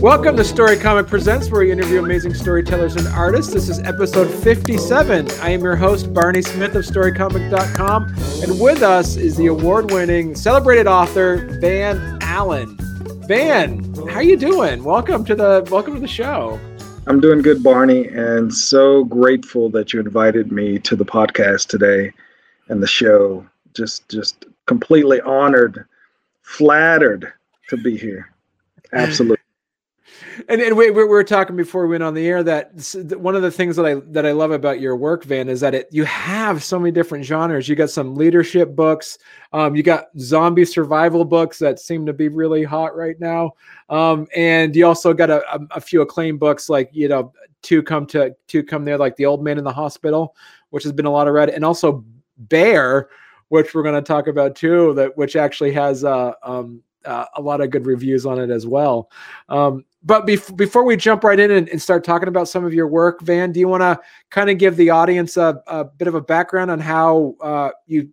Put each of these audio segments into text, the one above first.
Welcome to Story Comic Presents, where we interview amazing storytellers and artists. This is episode 57. I am your host, Barney Smith of StoryComic.com, and with us is the award-winning, celebrated author Van Allen. Van, how you doing? Welcome to the welcome to the show. I'm doing good, Barney, and so grateful that you invited me to the podcast today and the show. Just just completely honored, flattered to be here. Absolutely and, and we, we were talking before we went on the air that one of the things that I that I love about your work, Van, is that it you have so many different genres. You got some leadership books, um, you got zombie survival books that seem to be really hot right now, um, and you also got a, a, a few acclaimed books like you know to come to to come there like the old man in the hospital, which has been a lot of read, and also Bear, which we're going to talk about too, that which actually has uh, um, uh, a lot of good reviews on it as well. Um, but bef- before we jump right in and, and, start talking about some of your work, Van, do you want to kind of give the audience a, a, bit of a background on how uh, you,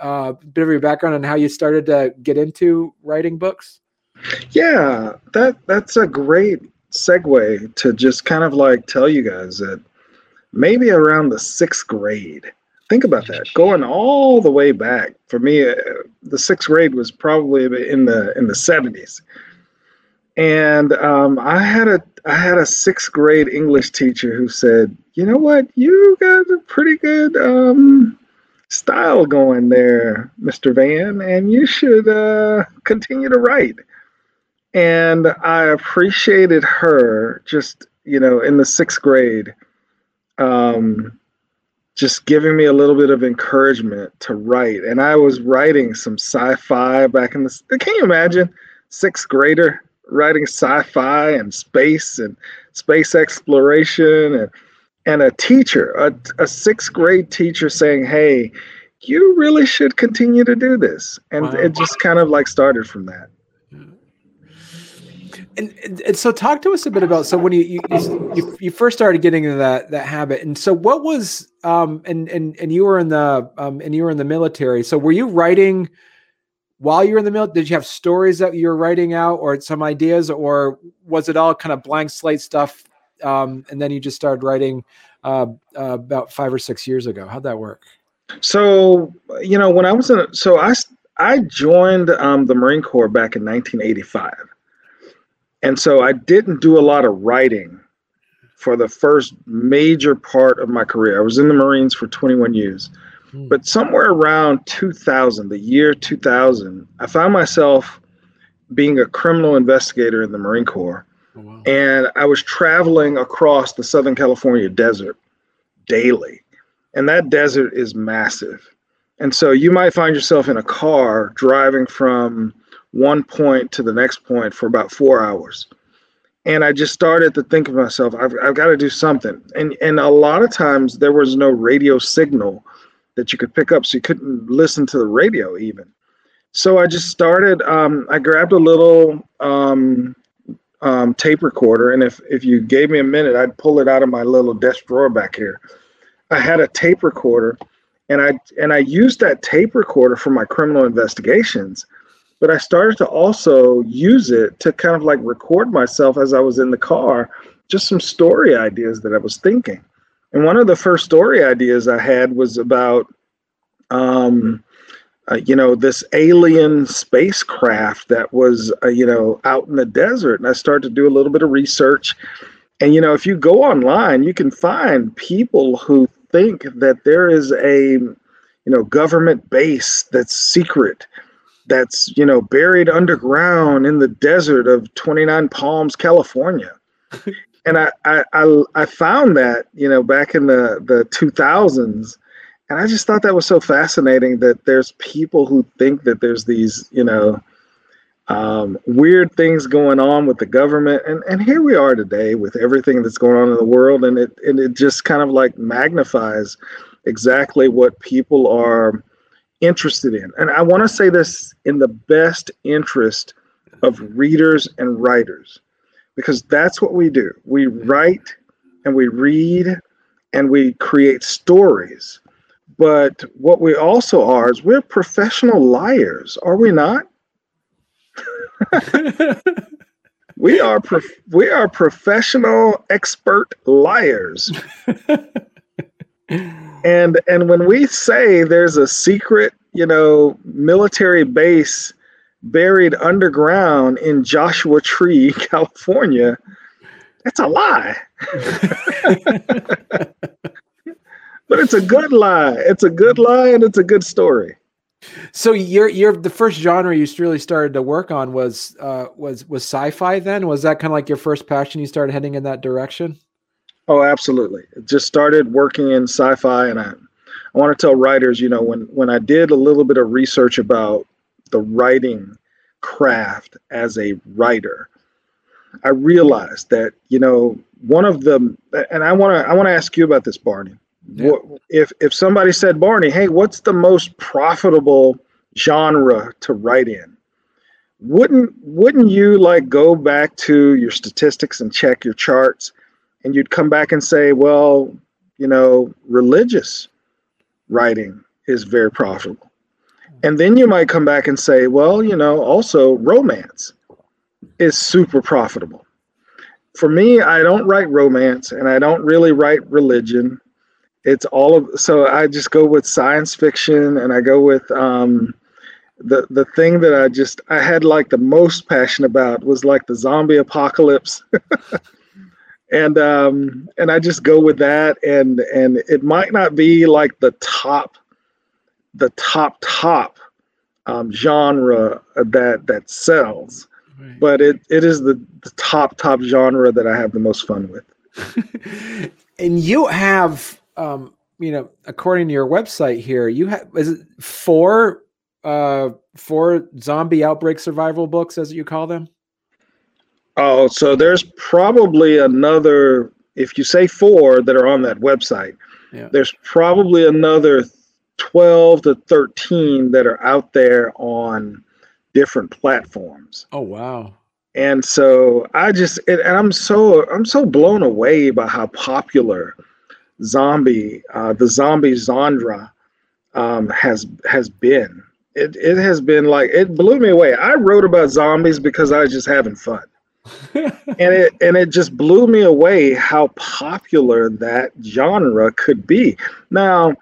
a uh, bit of your background on how you started to get into writing books? Yeah, that that's a great segue to just kind of like tell you guys that maybe around the sixth grade. Think about that, going all the way back. For me, uh, the sixth grade was probably in the in the seventies and um, I had a I had a sixth grade English teacher who said, "You know what? You got a pretty good um, style going there, Mr. Van, and you should uh, continue to write." And I appreciated her just you know in the sixth grade, um, just giving me a little bit of encouragement to write. And I was writing some sci-fi back in the. Can you imagine sixth grader? Writing sci-fi and space and space exploration and and a teacher, a, a sixth grade teacher saying, "Hey, you really should continue to do this," and wow. it just kind of like started from that. And, and, so talk to us a bit about so when you you, you you first started getting into that that habit and so what was um and and and you were in the um and you were in the military so were you writing while you were in the mill did you have stories that you were writing out or some ideas or was it all kind of blank slate stuff um, and then you just started writing uh, uh, about five or six years ago? How'd that work? So you know when i was in so i i joined um, the marine corps back in 1985 and so i didn't do a lot of writing for the first major part of my career. I was in the marines for 21 years Hmm. But somewhere around 2000, the year 2000, I found myself being a criminal investigator in the Marine Corps. Oh, wow. And I was traveling across the Southern California desert daily. And that desert is massive. And so you might find yourself in a car driving from one point to the next point for about four hours. And I just started to think of myself, I've, I've got to do something. And, and a lot of times there was no radio signal that you could pick up so you couldn't listen to the radio even. So i just started um, i grabbed a little um, um, tape recorder and if, if you gave me a minute i'd pull it out of my little desk drawer back here. I had a tape recorder and i and i used that tape recorder for my criminal investigations but i started to also use it to kind of like record myself as i was in the car just some story ideas that i was thinking and one of the first story ideas I had was about, um, uh, you know, this alien spacecraft that was, uh, you know, out in the desert. And I started to do a little bit of research. And, you know, if you go online, you can find people who think that there is a, you know, government base that's secret that's you know buried underground in the desert of 29 palms california and I, I, I found that you know back in the the 2000s, and I just thought that was so fascinating that there's people who think that there's these you know um, weird things going on with the government, and and here we are today with everything that's going on in the world, and it and it just kind of like magnifies exactly what people are interested in, and I want to say this in the best interest of readers and writers because that's what we do. We write and we read and we create stories. But what we also are is we're professional liars, are we not? we are prof- we are professional expert liars. and and when we say there's a secret, you know, military base buried underground in Joshua Tree, California, that's a lie. but it's a good lie. It's a good lie and it's a good story. So you're you're the first genre you really started to work on was uh, was was sci-fi. Then was that kind of like your first passion? You started heading in that direction. Oh, absolutely. It just started working in sci-fi, and I I want to tell writers, you know, when when I did a little bit of research about the writing craft as a writer, I realized that you know one of the and I want to I want to ask you about this, Barney. Yeah. What, if if somebody said, Barney, hey, what's the most profitable genre to write in? Wouldn't wouldn't you like go back to your statistics and check your charts, and you'd come back and say, well, you know, religious writing is very profitable. And then you might come back and say, well, you know, also romance is super profitable. For me, I don't write romance and I don't really write religion. It's all of so I just go with science fiction and I go with um, the the thing that I just I had like the most passion about was like the zombie apocalypse. and um and I just go with that and and it might not be like the top the top top um, genre that that sells right. but it it is the, the top top genre that I have the most fun with and you have um you know according to your website here you have is it four uh four zombie outbreak survival books as you call them Oh, so there's probably another, if you say four that are on that website, yeah. there's probably another 12 to 13 that are out there on different platforms. Oh, wow. And so I just, and I'm so, I'm so blown away by how popular zombie, uh, the zombie genre um, has, has been. It, it has been like, it blew me away. I wrote about zombies because I was just having fun and it and it just blew me away how popular that genre could be. Now,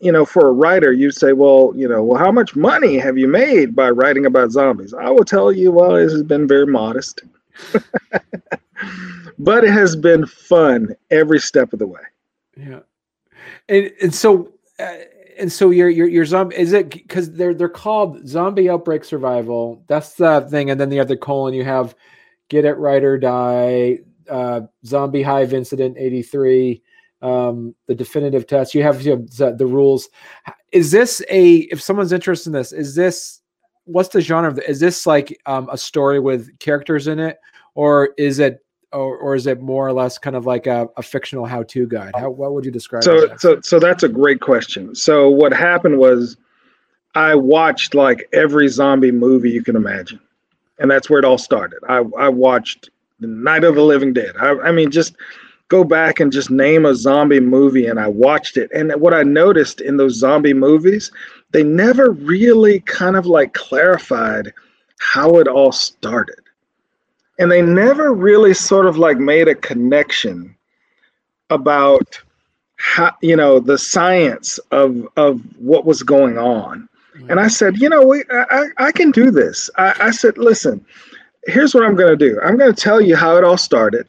you know, for a writer, you say, well, you know, well, how much money have you made by writing about zombies? I will tell you, well, it has been very modest, but it has been fun every step of the way. Yeah, and and so. Uh, and so your your your zombie is it because they're they're called zombie outbreak survival that's the thing and then the other colon you have Get It Right or Die, uh, Zombie Hive Incident 83, um, the definitive test. You have, you have the rules. Is this a, if someone's interested in this, is this, what's the genre of the, is this like um, a story with characters in it? Or is it or, or is it more or less kind of like a, a fictional how-to guide? How what would you describe? It? So so so that's a great question. So what happened was I watched like every zombie movie you can imagine and that's where it all started. I, I watched the Night of the Living Dead. I, I mean, just go back and just name a zombie movie, and I watched it. And what I noticed in those zombie movies, they never really kind of like clarified how it all started. And they never really sort of like made a connection about how, you know, the science of, of what was going on mm-hmm. and I said, you know, we, I, I can do this. I, I said, listen, here's what I'm going to do. I'm going to tell you how it all started.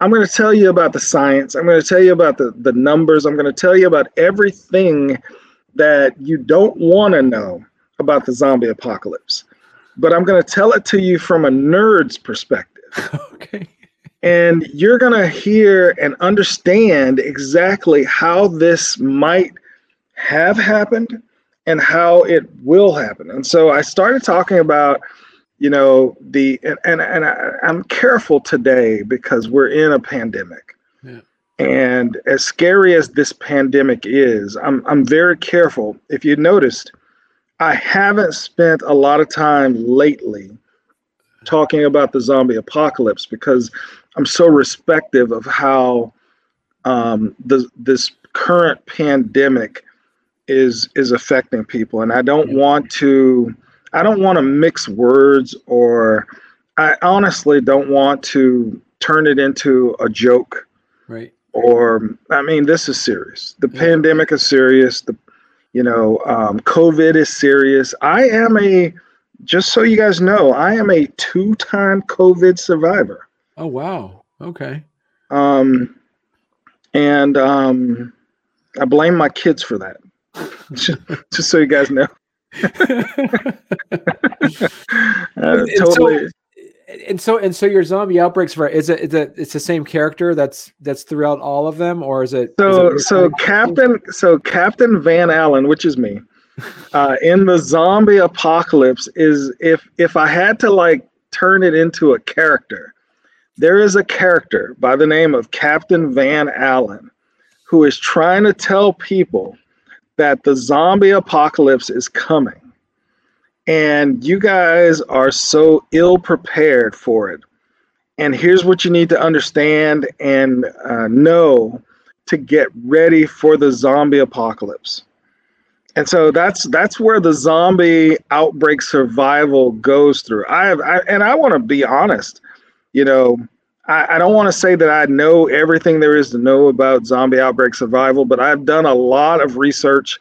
I'm going to tell you about the science. I'm going to tell you about the, the numbers. I'm going to tell you about everything that you don't want to know about the zombie apocalypse. But I'm going to tell it to you from a nerd's perspective. okay. And you're going to hear and understand exactly how this might have happened and how it will happen. And so I started talking about, you know, the and and, and I, am careful today because we're in a pandemic. Yeah. And as scary as this pandemic is, I'm I'm very careful. If you noticed, I haven't spent a lot of time lately talking about the zombie apocalypse because I'm so respective of how um, the this current pandemic is is affecting people, and I don't want to I don't want to mix words or I honestly don't want to turn it into a joke. Right. Or I mean, this is serious. The yeah. pandemic is serious. The you know, um, COVID is serious. I am a just so you guys know, I am a two-time COVID survivor. Oh wow. Okay. Um, and um, I blame my kids for that. just so you guys know. Uh, totally. So, and so and so your zombie outbreaks for is it is it it's the same character that's that's throughout all of them or is it so is it so captain so captain van allen which is me uh, in the zombie apocalypse is if if i had to like turn it into a character there is a character by the name of captain van allen who is trying to tell people that the zombie apocalypse is coming and you guys are so ill prepared for it. And here's what you need to understand and uh, know to get ready for the zombie apocalypse. And so that's that's where the zombie outbreak survival goes through. I have, I, and I want to be honest. You know, I, I don't want to say that I know everything there is to know about zombie outbreak survival, but I've done a lot of research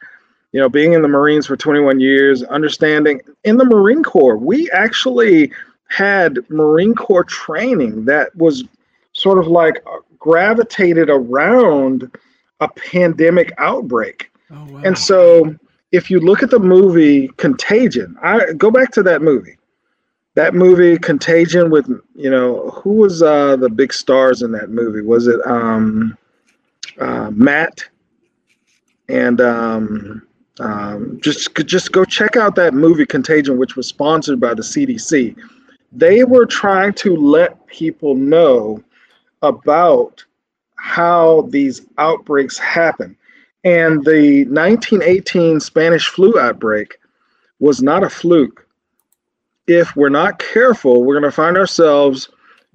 you know, being in the Marines for 21 years, understanding in the Marine Corps, we actually had Marine Corps training that was sort of like uh, gravitated around a pandemic outbreak. Oh, wow. And so if you look at the movie Contagion, I go back to that movie. That movie Contagion with, you know, who was uh the big stars in that movie? Was it um uh Matt and um um, just just go check out that movie Contagion, which was sponsored by the CDC. They were trying to let people know about how these outbreaks happen. And the 1918 Spanish flu outbreak was not a fluke. If we're not careful, we're going to find ourselves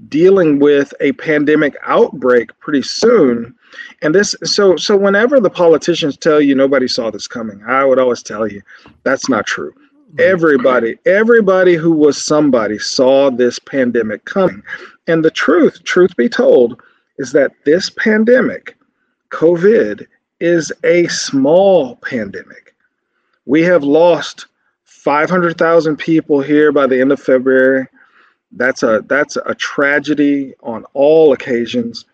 dealing with a pandemic outbreak pretty soon. And this so so whenever the politicians tell you nobody saw this coming i would always tell you that's not true. Everybody everybody who was somebody saw this pandemic coming. And the truth truth be told is that this pandemic covid is a small pandemic. We have lost 500,000 people here by the end of february that's a that's a tragedy on all occasions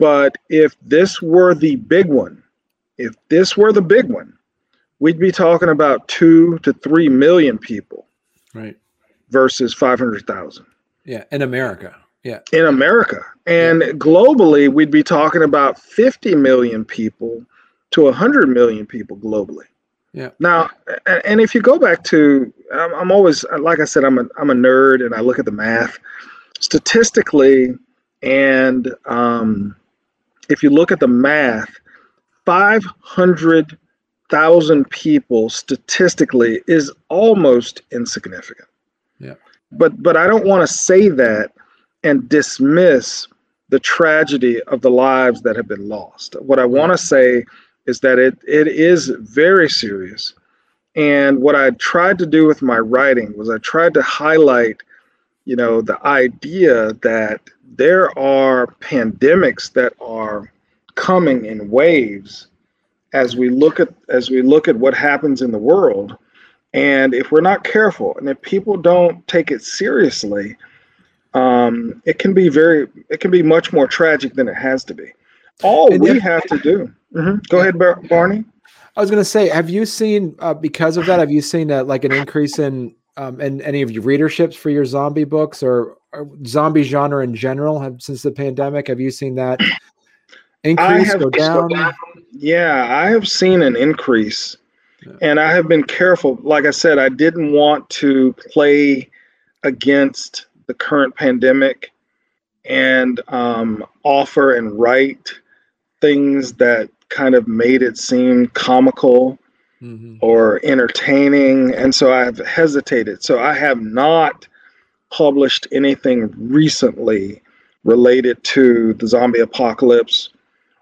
but if this were the big one, if this were the big one, we'd be talking about two to three million people. Right. Versus 500,000. Yeah. In America. Yeah. In America. And yeah. globally, we'd be talking about 50 million people to 100 million people globally. Yeah. Now, and if you go back to, I'm always, like I said, I'm a, I'm a nerd and I look at the math. Statistically, and um, if you look at the math, 500,000 people statistically is almost insignificant. Yeah. But but I don't want to say that and dismiss the tragedy of the lives that have been lost. What I want to say is that it it is very serious. And what I tried to do with my writing was I tried to highlight, you know, the idea that there are pandemics that are coming in waves as we look at as we look at what happens in the world and if we're not careful and if people don't take it seriously um, it can be very it can be much more tragic than it has to be all we have to do mm-hmm. go ahead Bar- barney. I was going to say have you seen uh, because of that have you seen uh, like an increase in um, in any of your readerships for your zombie books or zombie genre in general have since the pandemic? Have you seen that increase go down? yeah i have seen an increase. Yeah. and i have been careful. Like i said i didn't want to play against the current pandemic and um, offer and write things that kind of made it seem comical mm-hmm. or entertaining and so i've hesitated so i have not published anything recently related to the zombie apocalypse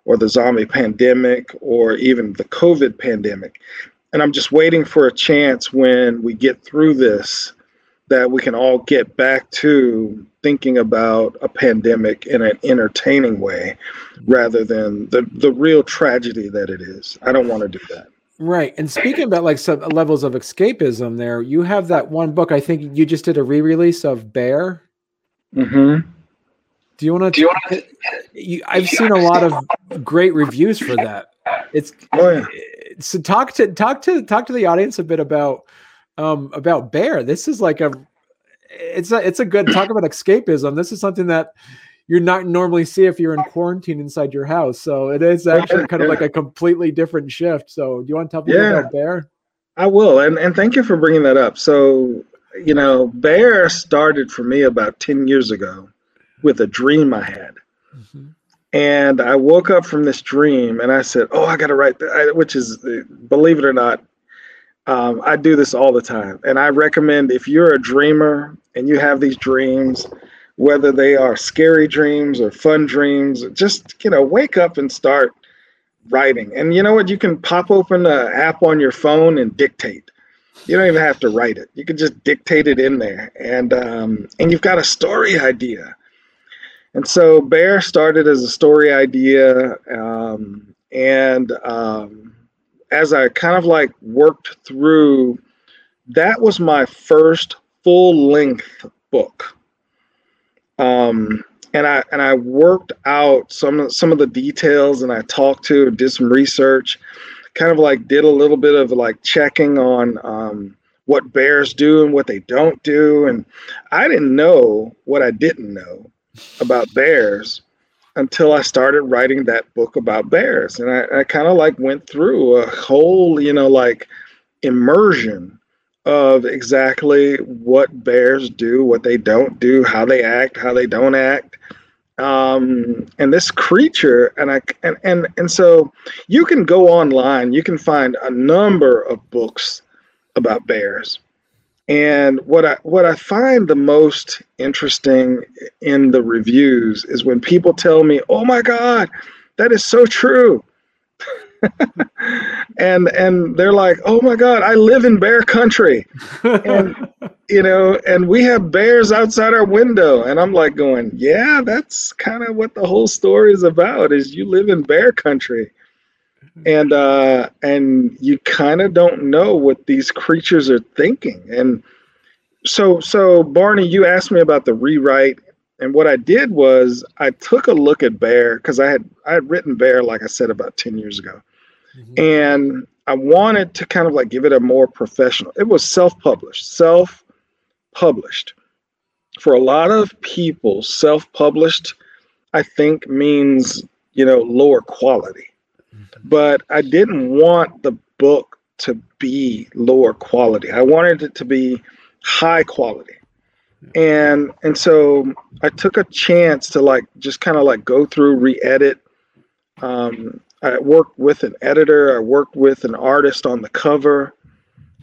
or the zombie pandemic or even the COVID pandemic. And I'm just waiting for a chance when we get through this that we can all get back to thinking about a pandemic in an entertaining way rather than the, the real tragedy that it is. I don't want to do that. Right. And speaking about like some levels of escapism there, you have that one book, I think you just did a re-release of Bear. Mm-hmm. Do you want to? Do you want to? I've seen a lot of great reviews for that. It's oh, yeah. so talk to talk to talk to the audience a bit about um about Bear. This is like a it's a it's a good talk about escapism. This is something that you're not normally see if you're in quarantine inside your house. So it is actually kind of like a completely different shift. So do you want to tell me yeah, about Bear? I will, and and thank you for bringing that up. So you know, Bear started for me about ten years ago with a dream I had. Mm-hmm. And I woke up from this dream and I said, Oh, I got to write, that, which is, believe it or not, um, I do this all the time. And I recommend if you're a dreamer and you have these dreams, whether they are scary dreams or fun dreams, just, you know, wake up and start writing. And you know what? You can pop open an app on your phone and dictate. You don't even have to write it. You can just dictate it in there. And, um, and you've got a story idea and so Bear started as a story idea. Um, and um, as I kind of like worked through, that was my first full length book. Um, and I and I worked out some some of the details, and I talked to, did some research, kind of like did a little bit of like checking on um, what bears do and what they don't do, and I didn't know what I didn't know, about bears until I started writing that book about bears. And I, I kind of like went through a whole, you know, like immersion of exactly what bears do, what they don't do, how they act, how they don't act. Um, and this creature, and I and, and and so you can go online, you can find a number of books about bears. And what I what I find the most interesting in the reviews is when people tell me, "Oh my God, that is so true," and and they're like, "Oh my God, I live in bear country," and you know, and we have bears outside our window, and I'm like going, "Yeah, that's kind of what the whole story is about. Is you live in bear country." And uh, and you kind of don't know what these creatures are thinking. And so, so Barney, you asked me about the rewrite, and what I did was I took a look at Bear because I had I had written Bear, like I said, about ten years ago, mm-hmm. and I wanted to kind of like give it a more professional. It was self-published, self-published. For a lot of people, self-published, I think means you know lower quality but I didn't want the book to be lower quality. I wanted it to be high quality. And and so I took a chance to like just kind of like go through, re-edit. Um, I worked with an editor, I worked with an artist on the cover,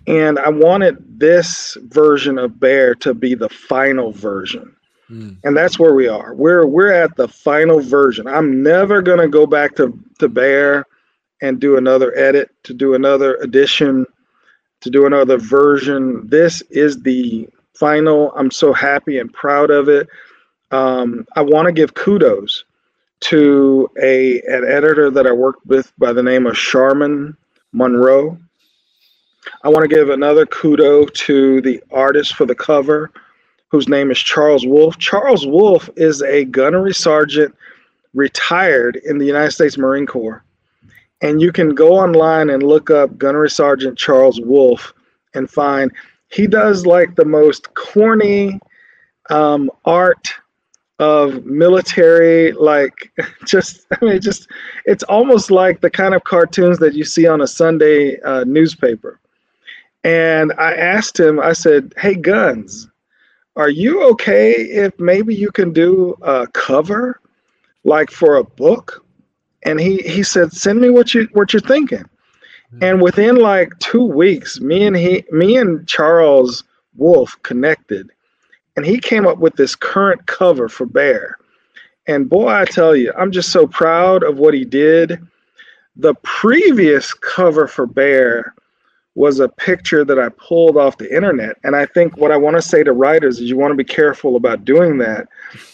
and I wanted this version of Bear to be the final version. Mm. And that's where we are. We're we're at the final version. I'm never gonna go back to, to Bear and do another edit, to do another edition, to do another version. This is the final. I'm so happy and proud of it. Um, I want to give kudos to a an editor that I worked with by the name of Sharman Monroe. I want to give another kudo to the artist for the cover, whose name is Charles Wolf. Charles Wolf is a gunnery sergeant retired in the United States Marine Corps and you can go online and look up Gunnery Sergeant Charles Wolf and find he does like the most corny um, art of military, like just, I mean, just, it's almost like the kind of cartoons that you see on a Sunday uh, newspaper. And I asked him, I said, Hey, Guns, are you okay if maybe you can do a cover like for a book and he he said, "Send me what you what you're thinking." Mm-hmm. And within like two weeks, me and he, me and Charles Wolf connected, and he came up with this current cover for Bear. And boy, I tell you, I'm just so proud of what he did. The previous cover for Bear was a picture that I pulled off the internet. And I think what I want to say to writers is you want to be careful about doing that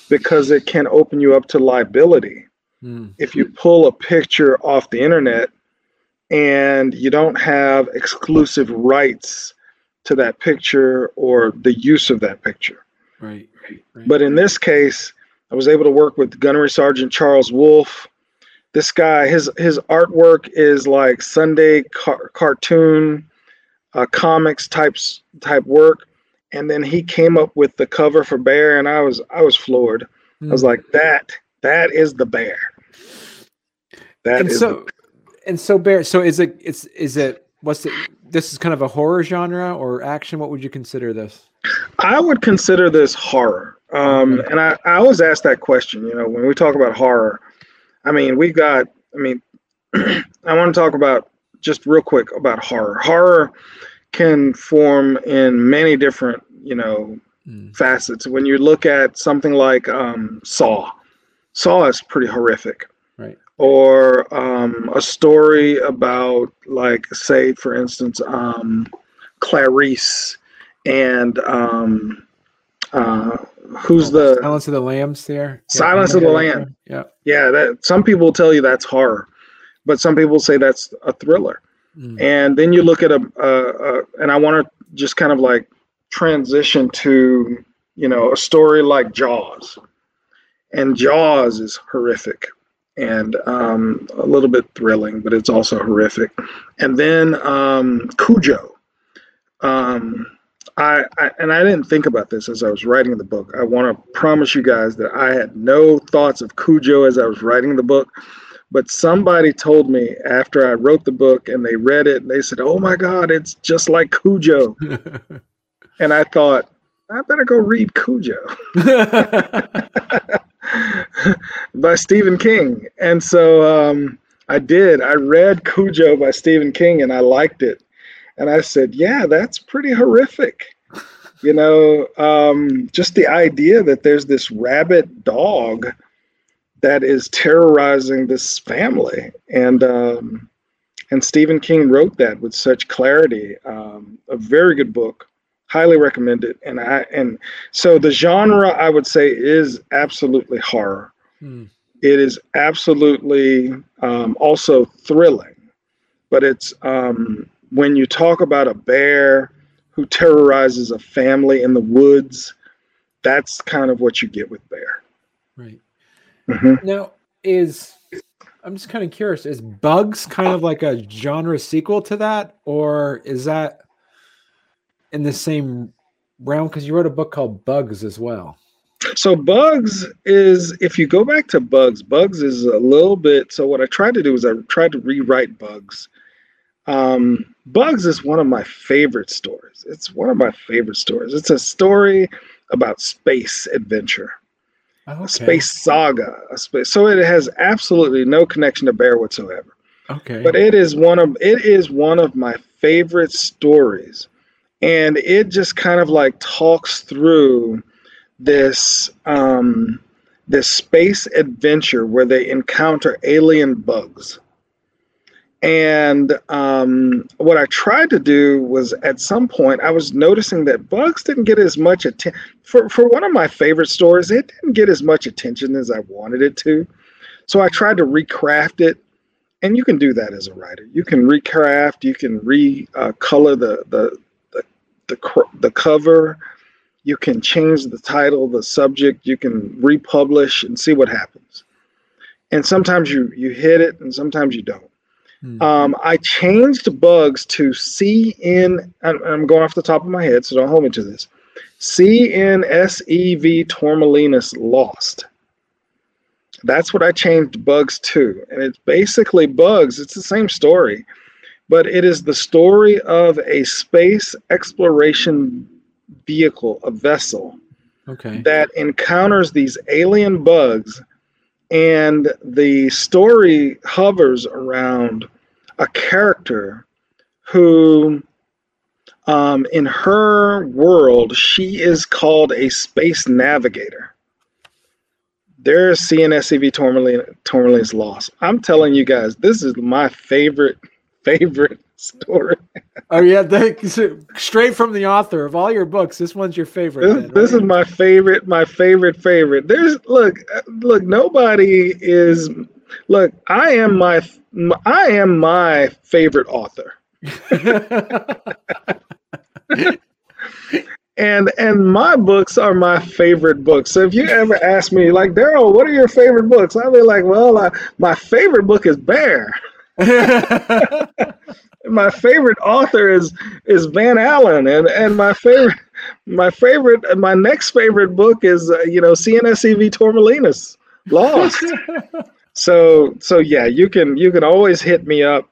because it can open you up to liability. Mm. If you pull a picture off the internet and you don't have exclusive rights to that picture or the use of that picture. Right. right. But in this case, I was able to work with Gunnery Sergeant Charles Wolf. This guy, his his artwork is like Sunday car- cartoon, uh, comics types type work, and then he came up with the cover for Bear, and I was I was floored. Mm. I was hmm. like, that that is the Bear. That and is so, and so Bear. So is it? It's is it? What's it? This is kind of a horror genre or action. What would you consider this? I would consider this horror. Um, and I, I always ask that question, you know, when we talk about horror, I mean, we've got, I mean, I want to talk about just real quick about horror. Horror can form in many different, you know, mm. facets. When you look at something like um, Saw, Saw is pretty horrific. Right. Or um, a story about, like, say, for instance, um, Clarice and um, uh, who's the Silence of the Lambs there? Silence yeah. of the Lamb. Yeah. Yeah, that some people tell you that's horror, but some people say that's a thriller. Mm. And then you look at a, a, a and I want to just kind of like transition to, you know, a story like Jaws. And Jaws is horrific and um, a little bit thrilling, but it's also horrific. And then um, Cujo. Um, I, I, and I didn't think about this as I was writing the book. I want to promise you guys that I had no thoughts of Cujo as I was writing the book. But somebody told me after I wrote the book and they read it and they said, "Oh my God, it's just like Cujo," and I thought, I better go read Cujo by Stephen King. And so um, I did. I read Cujo by Stephen King and I liked it. And I said, yeah, that's pretty horrific. You know, um, just the idea that there's this rabid dog that is terrorizing this family. And, um, and Stephen King wrote that with such clarity. Um, a very good book, highly recommend it. And I and so the genre I would say is absolutely horror. Hmm. It is absolutely um, also thrilling, but it's um, when you talk about a bear who terrorizes a family in the woods, that's kind of what you get with bear. Right. Mm-hmm. Now, is I'm just kind of curious, is Bugs kind of like a genre sequel to that, or is that in the same realm? Because you wrote a book called Bugs as well. So Bugs is if you go back to Bugs, Bugs is a little bit. So what I tried to do is I tried to rewrite Bugs um, Bugs is one of my favorite stories. It's one of my favorite stories. It's a story about space adventure, okay. space saga. So it has absolutely no connection to Bear whatsoever. Okay. But it is one of it is one of my favorite stories, and it just kind of like talks through this um, this space adventure where they encounter alien bugs and um, what I tried to do was at some point, I was noticing that bugs didn't get as much attention. For, for one of my favorite stories, it didn't get as much attention as I wanted it to. So I tried to recraft it. And you can do that as a writer. You can recraft, you can recolor uh, the, the, the, the, the cover, you can change the title, the subject, you can republish and see what happens. And sometimes you, you hit it and sometimes you don't Hmm. Um, I changed bugs to CN. I'm going off the top of my head, so don't hold me to this. CNSEV Tourmalinus Lost. That's what I changed bugs to. And it's basically bugs. It's the same story, but it is the story of a space exploration vehicle, a vessel, okay. that encounters these alien bugs and the story hovers around a character who um, in her world she is called a space navigator there's CNSCV Tourmaline, Tourmaline's loss. I'm telling you guys, this is my favorite, favorite story. oh yeah, the, straight from the author of all your books. This one's your favorite. This, then, this right? is my favorite, my favorite, favorite. There's look, look. Nobody is. Look, I am my, I am my favorite author. and and my books are my favorite books. So if you ever ask me, like Daryl, what are your favorite books? I'll be like, well, uh, my favorite book is Bear. my favorite author is is Van Allen, and and my favorite my favorite my next favorite book is uh, you know CNSCV Tourmalinas Lost. so so yeah, you can you can always hit me up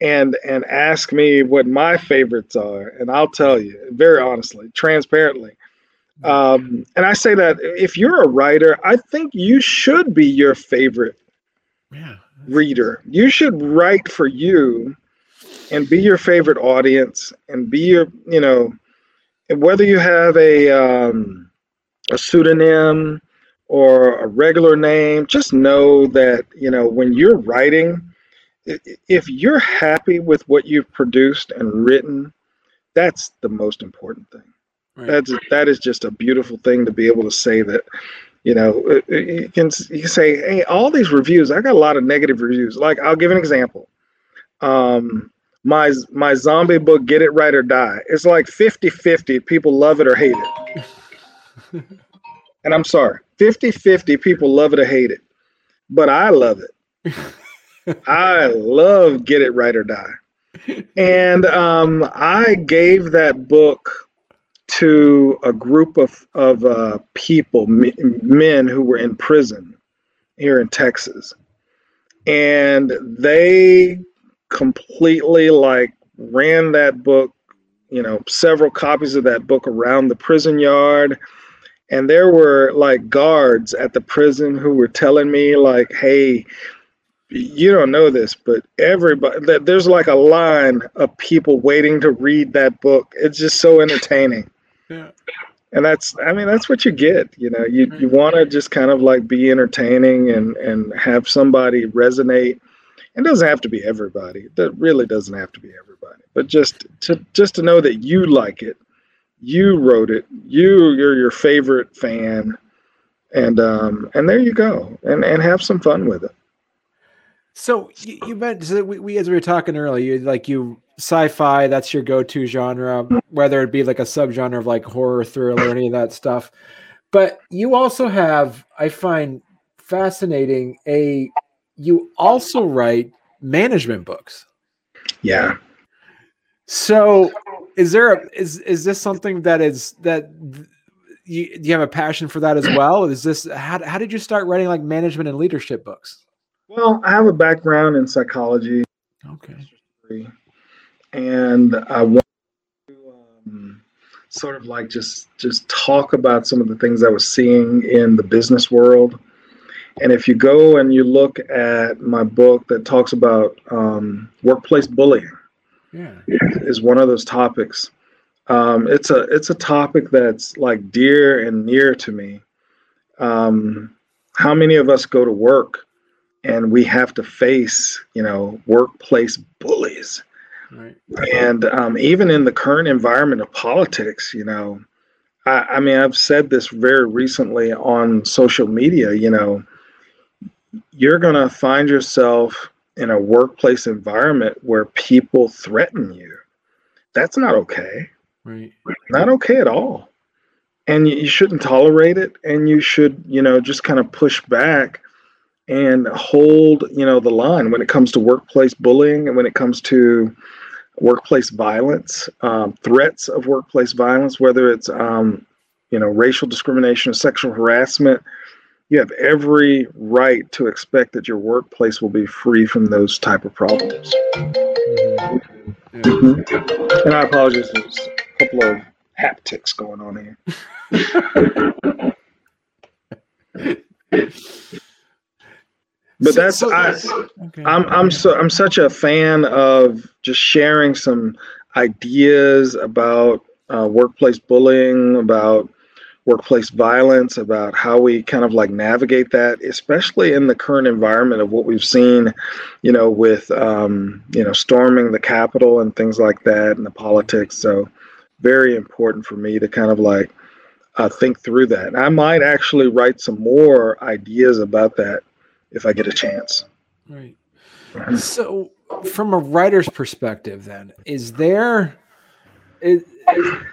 and and ask me what my favorites are, and I'll tell you very honestly, transparently. Um, and I say that if you're a writer, I think you should be your favorite yeah. reader. You should write for you and be your favorite audience and be your, you know, whether you have a um, a pseudonym or a regular name, just know that you know when you're writing, if you're happy with what you've produced and written, that's the most important thing. Right. That's that is just a beautiful thing to be able to say that. You know, you can you can say, hey, all these reviews. I got a lot of negative reviews. Like I'll give an example. Um, my my zombie book get it right or die. It's like 50-50 people love it or hate it. And i'm sorry 50-50 people love it or hate it. But i love it. I love get it right or die. And um, i gave that book to a group of, of uh, people men who were in prison here in texas. And they completely like ran that book, you know, several copies of that book around the prison yard. And there were like guards at the prison who were telling me, like, hey, you don't know this, but everybody, there's like a line of people waiting to read that book. It's just so entertaining. Yeah. And that's, I mean, that's what you get. You know, you, you want to just kind of like be entertaining and, and have somebody resonate it doesn't have to be everybody. That really doesn't have to be everybody. But just to just to know that you like it, you wrote it, you you're your favorite fan, and um and there you go, and and have some fun with it. So you, you mentioned we, we as we were talking earlier, you like you sci-fi. That's your go-to genre, whether it be like a subgenre of like horror, thriller, or any of that stuff. But you also have, I find fascinating, a you also write management books. Yeah. So, is there a is is this something that is that you, you have a passion for that as well? Is this how how did you start writing like management and leadership books? Well, I have a background in psychology. Okay. And I want to um, sort of like just just talk about some of the things I was seeing in the business world and if you go and you look at my book that talks about um, workplace bullying, yeah. is one of those topics. Um, it's a it's a topic that's like dear and near to me. Um, how many of us go to work and we have to face you know workplace bullies? Right. And um, even in the current environment of politics, you know, I, I mean, I've said this very recently on social media. You know, you're going to find yourself in a workplace environment where people threaten you. That's not okay. Right. Not okay at all. And you, shouldn't tolerate it. And you should, you know, just kind of push back and hold, you know, the line when it comes to workplace bullying and when it comes to workplace violence, um, threats of workplace violence, whether it's, um, you know, racial discrimination or sexual harassment you have every right to expect that your workplace will be free from those type of problems. Mm-hmm. Yeah. Mm-hmm. And I apologize, there's a couple of haptics going on here. but that's I, okay. I'm I'm so I'm such a fan of just sharing some ideas about uh, workplace bullying, about workplace violence, about how we kind of like navigate that, especially in the current environment of what we've seen, you know, with um, you know storming the Capitol and things like that, and the politics. So very important for me to kind of like uh, think through that. And I might actually write some more ideas about that if I get a chance. Right. So, from a writer's perspective, then, is there is,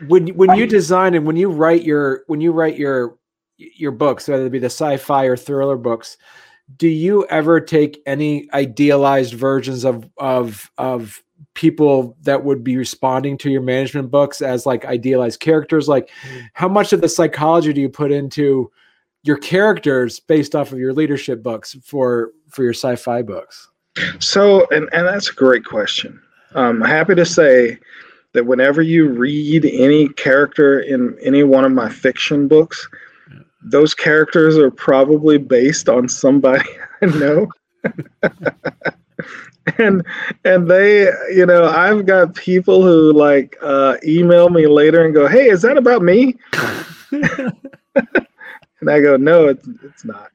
when when you design and when you write your when you write your your books, whether it be the sci-fi or thriller books, do you ever take any idealized versions of of of people that would be responding to your management books as like idealized characters? Like mm-hmm. how much of the psychology do you put into your characters based off of your leadership books for for your sci-fi books? So and and that's a great question. I'm happy to say that whenever you read any character in any one of my fiction books those characters are probably based on somebody i know. And and they you know i've got people who like uh, email me later and go hey is that about me? And i go no it's, it's not.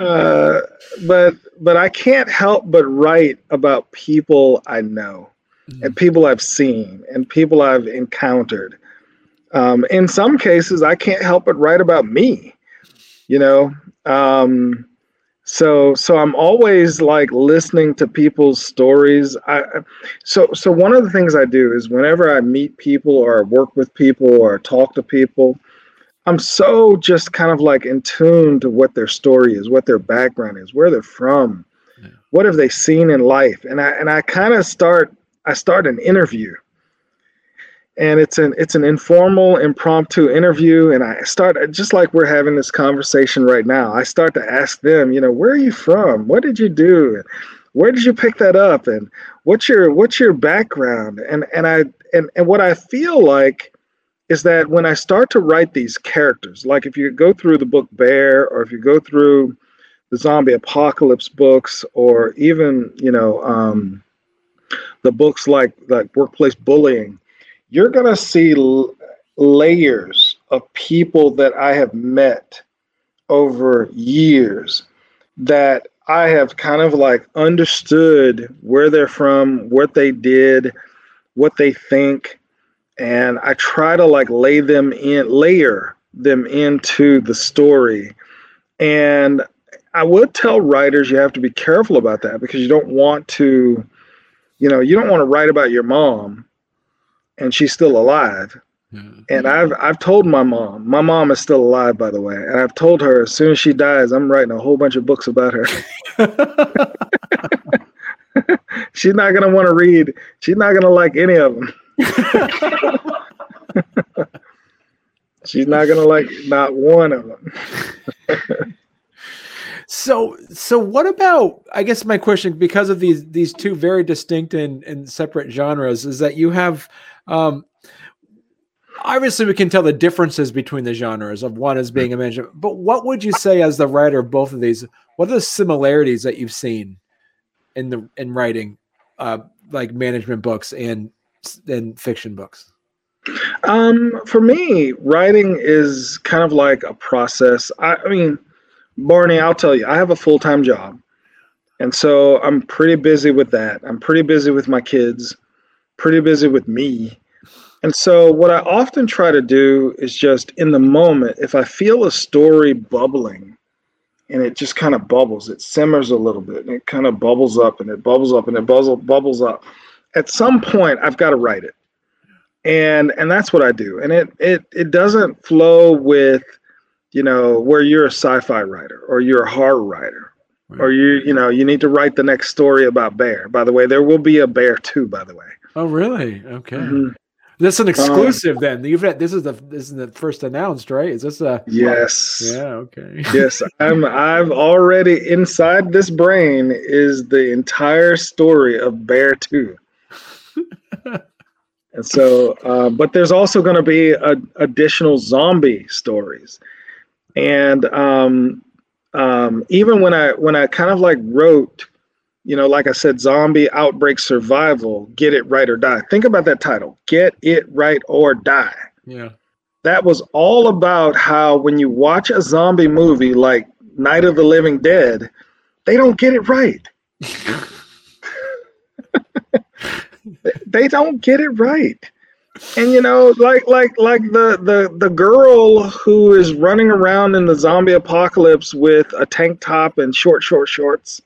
Uh, but but i can't help but write about people i know mm-hmm. and people i've seen and people i've encountered um, in some cases i can't help but write about me you know um, so so i'm always like listening to people's stories i so so one of the things i do is whenever i meet people or work with people or talk to people i'm so just kind of like in tune to what their story is what their background is where they're from yeah. what have they seen in life and i and i kind of start i start an interview. And it's an it's an informal impromptu interview and i start just like we're having this conversation right now i start to ask them you know where are you from? What did you do? Where did you pick that up? And what's your what's your background? And and i and, and what i feel like is that when i start to write these characters like if you go through the book bear or if you go through the zombie apocalypse books or even you know um, the books like like workplace bullying you're to see l- layers of people that I have met over years that I have kind of like understood where they're from, what they did, what they think, and I try to like lay them in, layer them into the story. And I would tell writers you have to be careful about that because you don't want to, you know, you don't want to write about your mom and she's still alive. And I've I've told my mom. My mom is still alive, by the way. And I've told her as soon as she dies, I'm writing a whole bunch of books about her. she's not gonna want to read. She's not gonna like any of them. she's not gonna like not one of them. So so what about i guess my question because of these these two very distinct and, and separate genres is that you have um, obviously, we can tell the differences between the genres of one as being a management. But what would you say, as the writer of both of these, what are the similarities that you've seen in the in writing, uh, like management books and and fiction books? Um, for me, writing is kind of like a process. I, I mean, Barney, I'll tell you, I have a full time job. And so I'm pretty busy with that. I'm pretty busy with my kids pretty busy with me. And so, what I often try to do is just in the moment, if I feel a story bubbling and it just kind of bubbles, it simmers a little bit and it kind of bubbles up and it bubbles up and it bubbles, bubbles up. At some point, I've got to write it. And and that's what I do. And it it it doesn't flow with, you know, where you're a sci-fi writer or you're a horror writer or you you know you need to write the next story about bear by the way there will be a bear too by the way Oh, really? Okay. Mm-hmm. This is an exclusive um, then. You've had, this is the this is the first announced, right? Is this a Yes. Yeah, okay. yes, I'm I've already inside this brain is the entire story of Bear 2. and so uh, but there's also going to be a, additional zombie stories. And um um even when I when I kind of like wrote you know, like I said, zombie outbreak survival, get it right or die. Think about that title. Get it right or die. Yeah. that was all about how when you watch a zombie movie like Night of the Living Dead, they don't get it right. they don't get it right. And you know, like like like the the the girl who is running around in the zombie apocalypse with a tank top and short short shorts.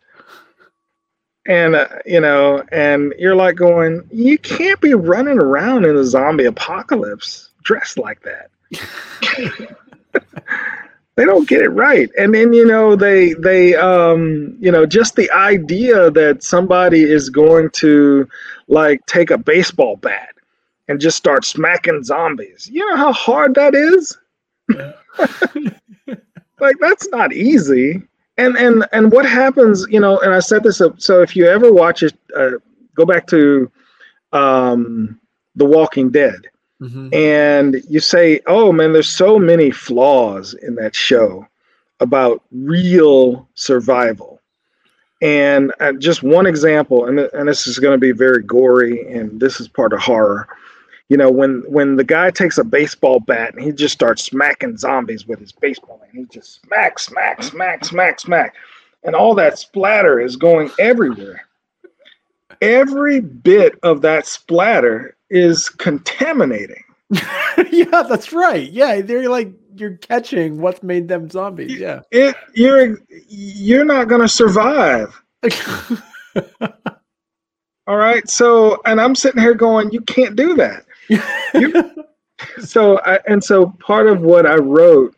And uh, you know, and you're like going, you can't be running around in the zombie apocalypse dressed like that. they don't get it right and then you know they they um you know just the idea that somebody is going to like take a baseball bat and just start smacking zombies you know how hard that is like that's not easy and and and what happens you know and i said this up so if you ever watch it uh, go back to um the walking dead Mm-hmm. And you say, oh man, there's so many flaws in that show about real survival. And uh, just one example, and, and this is going to be very gory, and this is part of horror. You know, when when the guy takes a baseball bat and he just starts smacking zombies with his baseball, and he just smack, smack, smack, smack, smack, and all that splatter is going everywhere. Every bit of that splatter is contaminating. yeah, that's right. Yeah, they're like you're catching what's made them zombies. Yeah, it you're you're not gonna survive. All right, so and I'm sitting here going, you can't do that. so I, and so part of what I wrote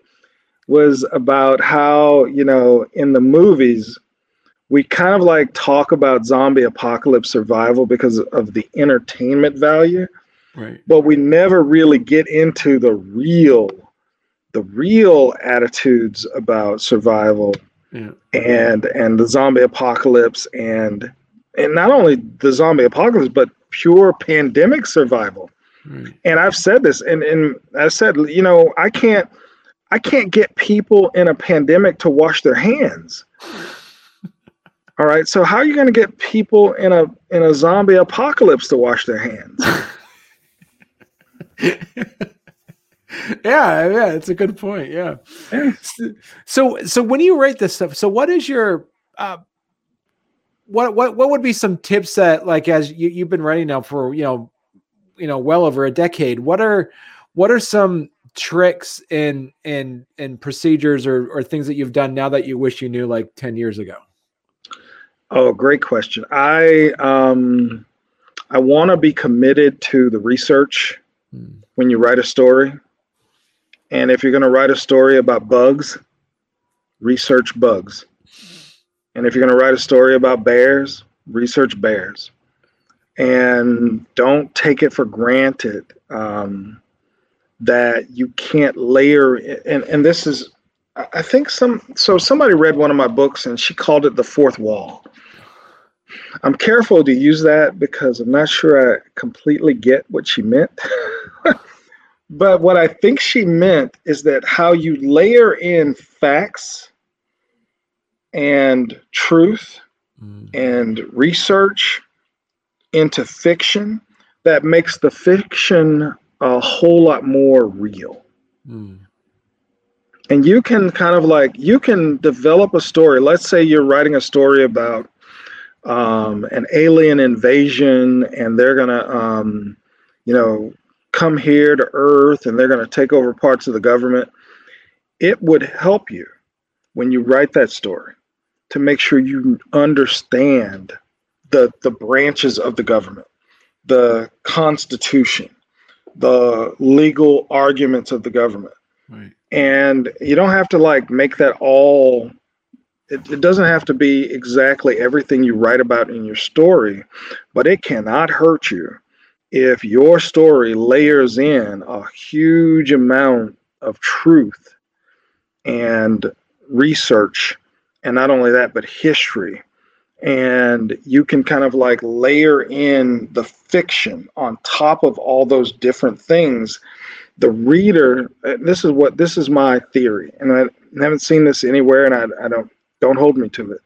was about how you know in the movies we kind of like talk about zombie apocalypse survival because of the entertainment value right but we never really get into the real the real attitudes about survival yeah. and and the zombie apocalypse and and not only the zombie apocalypse but pure pandemic survival right. and i've said this and and i said you know i can't i can't get people in a pandemic to wash their hands all right. So how are you going to get people in a in a zombie apocalypse to wash their hands? yeah, yeah, it's a good point. Yeah. yeah. So so when you write this stuff, so what is your uh what what what would be some tips that like as you, you've been writing now for you know you know well over a decade, what are what are some tricks and and and procedures or or things that you've done now that you wish you knew like 10 years ago? Oh, great question. I um, I want to be committed to the research mm. when you write a story. And if you're going to write a story about bugs, research bugs. And if you're going to write a story about bears, research bears. And don't take it for granted um, that you can't layer. And, and this is, I think some, so somebody read one of my books and she called it the fourth wall. I'm careful to use that because I'm not sure I completely get what she meant. but what I think she meant is that how you layer in facts and truth mm. and research into fiction that makes the fiction a whole lot more real. Mm. And you can kind of like, you can develop a story. Let's say you're writing a story about um, an alien invasion and they're going to, um, you know, come here to Earth and they're going to take over parts of the government, it would help you when you write that story to make sure you understand the, the branches of the government, the Constitution, the legal arguments of the government. Right. And you don't have to like make that all it, it doesn't have to be exactly everything you write about in your story, but it cannot hurt you if your story layers in a huge amount of truth and research and not only that but history and you can kind of like layer in the fiction on top of all those different things the reader this is what this is my theory and i haven't seen this anywhere and i, I don't don't hold me to it.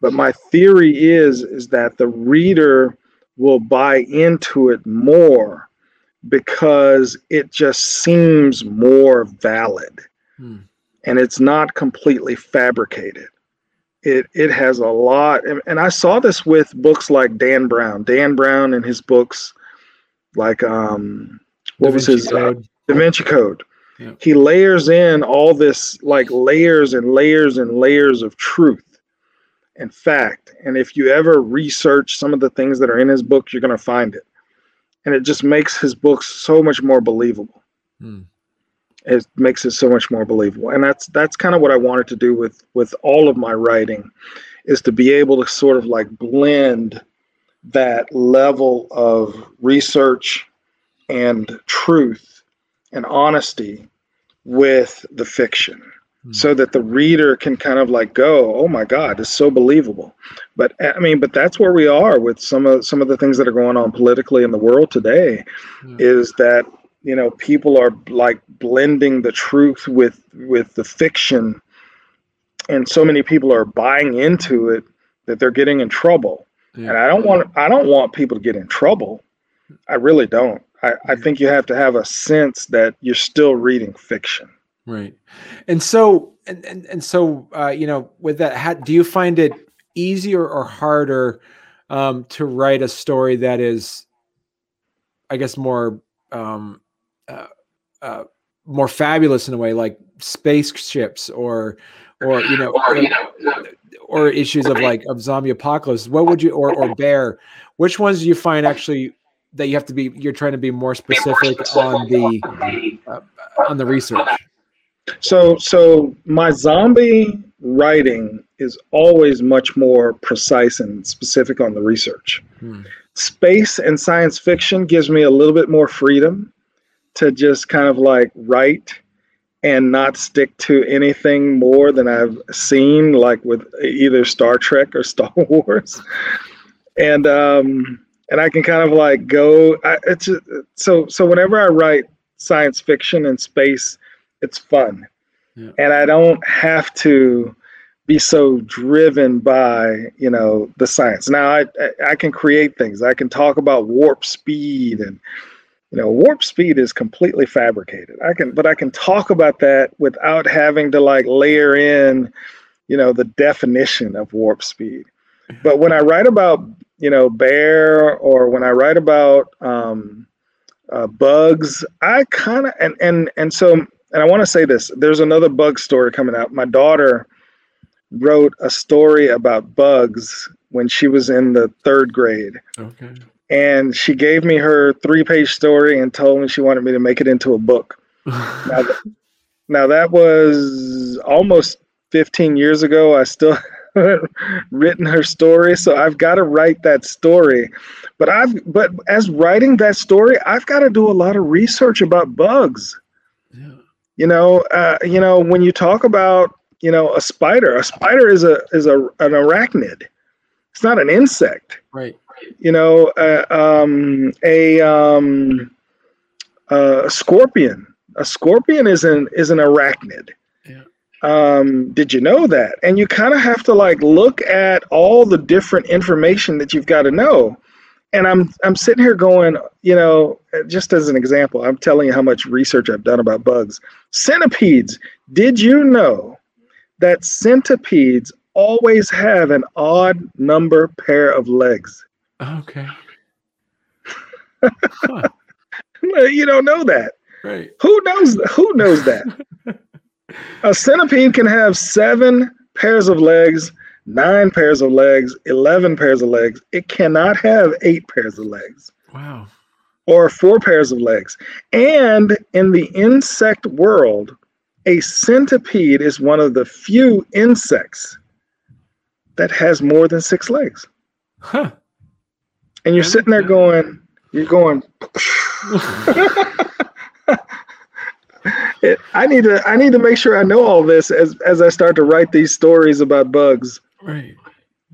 But my theory is is that the reader will buy into it more because it just seems more valid hmm. and it's not completely fabricated. It, it has a lot, and, and I saw this with books like Dan Brown. Dan Brown and his books, like um, what was his uh, Da Vinci Code. Yeah. He layers in all this like layers and layers and layers of truth and fact. And if you ever research some of the things that are in his book you're going to find it. And it just makes his books so much more believable. Hmm. It makes it so much more believable. And that's that's kind of what I wanted to do with with all of my writing is to be able to sort of like blend that level of research and truth and honesty with the fiction Hmm. so that the reader can kind of like go oh my god it's so believable but i mean but that's where we are with some of some of the things that are going on politically in the world today yeah. is that you know people are like blending the truth with with the fiction and so many people are buying into it that they're getting in trouble. Yeah. and i don't want i don't want people to get in trouble. I really don't. I, I think you have to have a sense that you're still reading fiction. Right. And so, and, and, and so, uh, you know, with that, how, do you find it easier or harder um, to write a story that is, I guess, more, um, uh, more fabulous in a way, like spaceships or, or, you know, or, or issues of like of zombie apocalypse. What would you, or, or bear, which ones do you find actually that you have to be, you're trying to be more specific on the, uh, on the research? So, so my zombie writing is always much more precise and specific on the research. Hmm. Space and science fiction gives me a little bit more freedom to just kind of like write and not stick to anything more than I've seen, like with either Star Trek or Star Wars. and um, and I can kind of like go. I, it's so so whenever I write science fiction and space it's fun. Yeah. And I don't have to be so driven by, you know, the science. Now I I can create things. I can talk about warp speed and you know, warp speed is completely fabricated. I can but I can talk about that without having to like layer in, you know, the definition of warp speed. But when I write about, you know, bear or when I write about um, uh, bugs, I kind of and and and so and I want to say this there's another bug story coming out. My daughter wrote a story about bugs when she was in the third grade. Okay. And she gave me her three page story and told me she wanted me to make it into a book. now, now, that was almost 15 years ago. I still written her story so i've got to write that story but i've but as writing that story i've got to do a lot of research about bugs yeah. You know, uh, you know when you talk about you know a spider, a spider is a is a an arachnid. It's not an insect. Right. You know, uh, um, a um, a scorpion. A scorpion is an is an arachnid. Yeah. Um, did you know that? And you kind of have to like look at all the different information that you've got to know and I'm I'm sitting here going, you know, just as an example, I'm telling you how much research I've done about bugs. Centipedes. Did you know that centipedes always have an odd number pair of legs? Okay. Huh. you don't know that. Right. Who knows who knows that? A centipede can have seven pairs of legs nine pairs of legs, 11 pairs of legs. It cannot have eight pairs of legs. Wow. Or four pairs of legs. And in the insect world, a centipede is one of the few insects that has more than six legs. Huh. And you're sitting there going, you're going, it, I need to I need to make sure I know all this as as I start to write these stories about bugs. Right.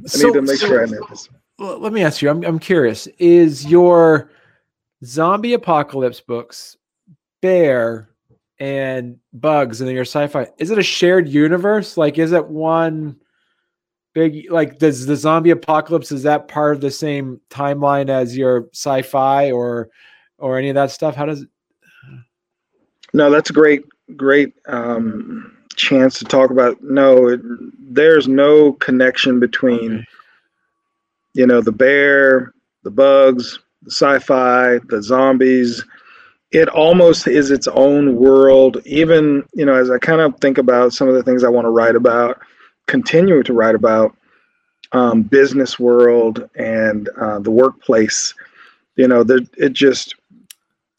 I so, need to make so, sure I know this. Well, let me ask you. I'm I'm curious. Is your zombie apocalypse books bear and bugs and then your sci-fi is it a shared universe like is it one big like does the zombie apocalypse is that part of the same timeline as your sci-fi or or any of that stuff? How does it? No, that's a great, great um, chance to talk about. No, it, there's no connection between, Okay. you know, the bear, the bugs, the sci-fi, the zombies. It almost is its own world. Even you know, as I kind of think about some of the things I want to write about, continue to write about, um, business world and uh, the workplace. You know, it just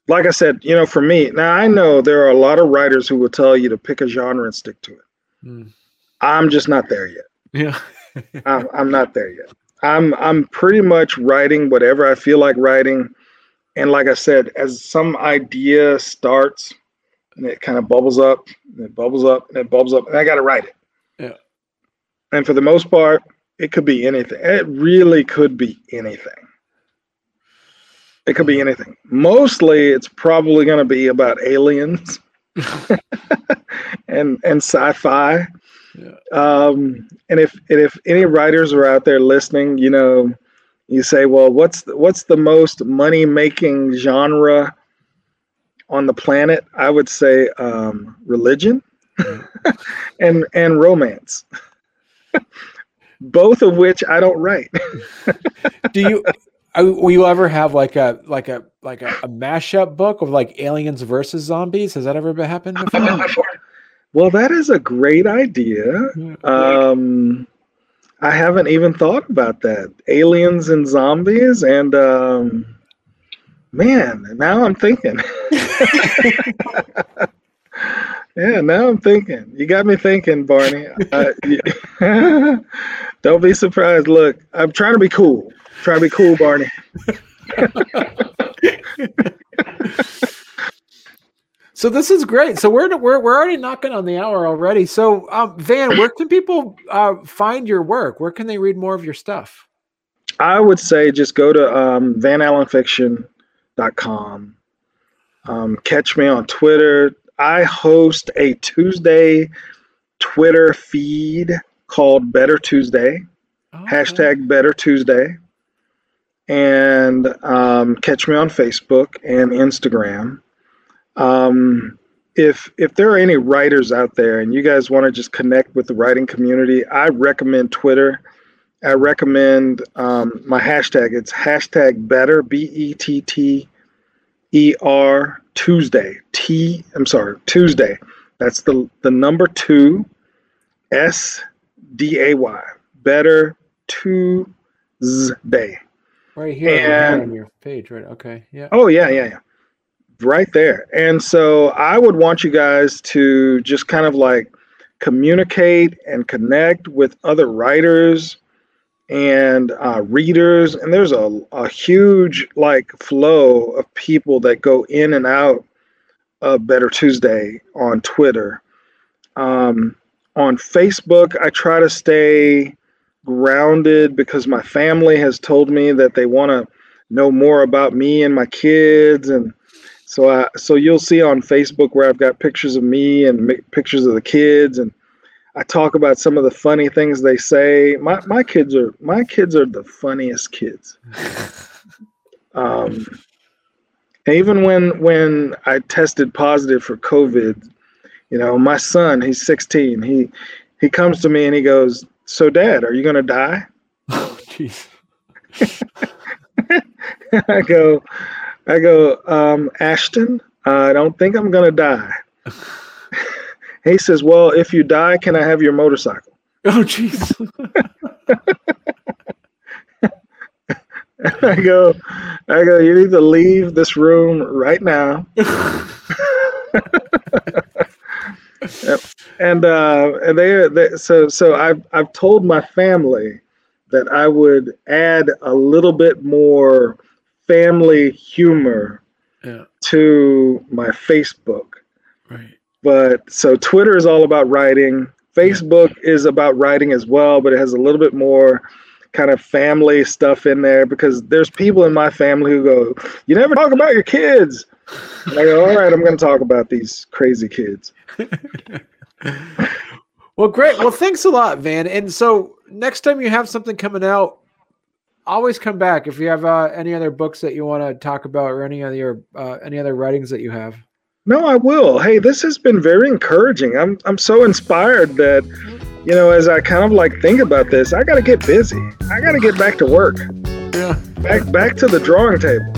like I said, you know, for me, now I know there are a lot of writers who will tell you to pick a genre and stick to it. Hmm. I'm just not there yet. Yeah. I'm, I'm not there yet. I'm I'm pretty much writing whatever I feel like writing, and like I said, as some idea starts, and it kind of bubbles up, and it bubbles up, and it bubbles up, and I got to write it. Yeah. And for the most part, it could be anything. It really could be anything. It could be anything. Mostly, it's probably going to be about aliens and and sci-fi. Yeah. Um, and if and if any writers are out there listening, you know, you say, well, what's the, what's the most money making genre on the planet? I would say um, religion and and romance. Both of which I don't write. Do you? uh, Will you ever have like a like a like a, a mashup book of like aliens versus zombies? Has that ever been happened before? Well, that is a great idea. Um, I haven't even thought about that. Aliens and zombies, and um, man, now I'm thinking. yeah, now I'm thinking. You got me thinking, Barney. Uh, don't be surprised. Look, I'm trying to be cool. Try to be cool, Barney. So this is great. So we're we're we're already knocking on the hour already. So um, Van, where can people uh, find your work? Where can they read more of your stuff? I would say just go to um, vanallenfiction.com. Um, catch me on Twitter. I host a Tuesday Twitter feed called Better Tuesday, Oh, hashtag Better Tuesday. And um, catch me on Facebook and Instagram. Um, if if there are any writers out there and you guys want to just connect with the writing community, I recommend Twitter. I recommend um, my hashtag. It's hashtag better B E T T E R Tuesday. T. I'm sorry, Tuesday. That's the the number two S D A Y. Better Tuesday. right here, right here and- on your page, right? Okay, yeah. Oh yeah, yeah, yeah. Right there. And so I would want you guys to just kind of like communicate and connect with other writers and uh, readers. And there's a, a huge like flow of people that go in and out of Better Tuesday on Twitter. Um, on Facebook, I try to stay grounded because my family has told me that they want to know more about me and my kids and so I so you'll see on Facebook where I've got pictures of me and mi- pictures of the kids and I talk about some of the funny things they say. My my kids are my kids are the funniest kids. Um, even when when I tested positive for COVID, you know, my son, he's 16. He he comes to me and he goes, "So, Dad, are you going to die?" Oh, jeez. I go, I go, um, Ashton, I don't think I'm gonna die. He says, Well, if you die, can I have your motorcycle? Oh, jeez. I go, I go, you need to leave this room right now. yep. And uh, and they, they so so I've I've told my family that I would add a little bit more family humor yeah. to my Facebook. Right. But so Twitter is all about writing. Facebook is about writing as well, but it has a little bit more kind of family stuff in there because there's people in my family who go, "You never talk about your kids." And I go, "All right, I'm going to talk about these crazy kids." Well, great. Well, thanks a lot, Van. And so next time you have something coming out, always come back if you have uh, any other books that you want to talk about or any other uh, any other writings that you have. No, I will. Hey, this has been very encouraging. I'm I'm so inspired that you know, as I kind of like think about this, I got to get busy. I got to get back to work. Yeah. Back back to the drawing table.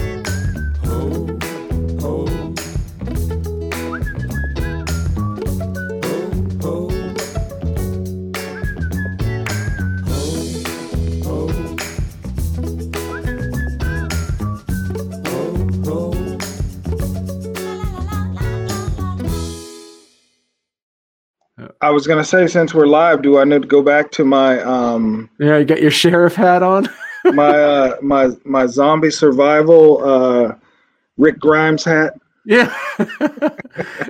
I was gonna say, since we're live, do I need to go back to my um? Yeah, you got your sheriff hat on. my uh, my my zombie survival uh, Rick Grimes hat. Yeah,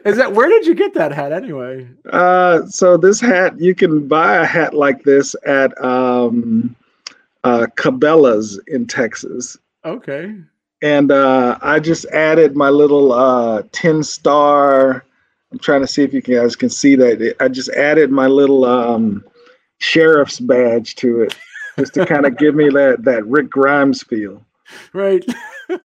is that where did you get that hat anyway? Uh, so this hat you can buy a hat like this at um, uh, Cabela's in Texas. Okay. And uh, I just added my little uh, ten star I'm trying to see if you guys can see that. I just added my little um, sheriff's badge to it just to kind of give me that that Rick Grimes feel. Right.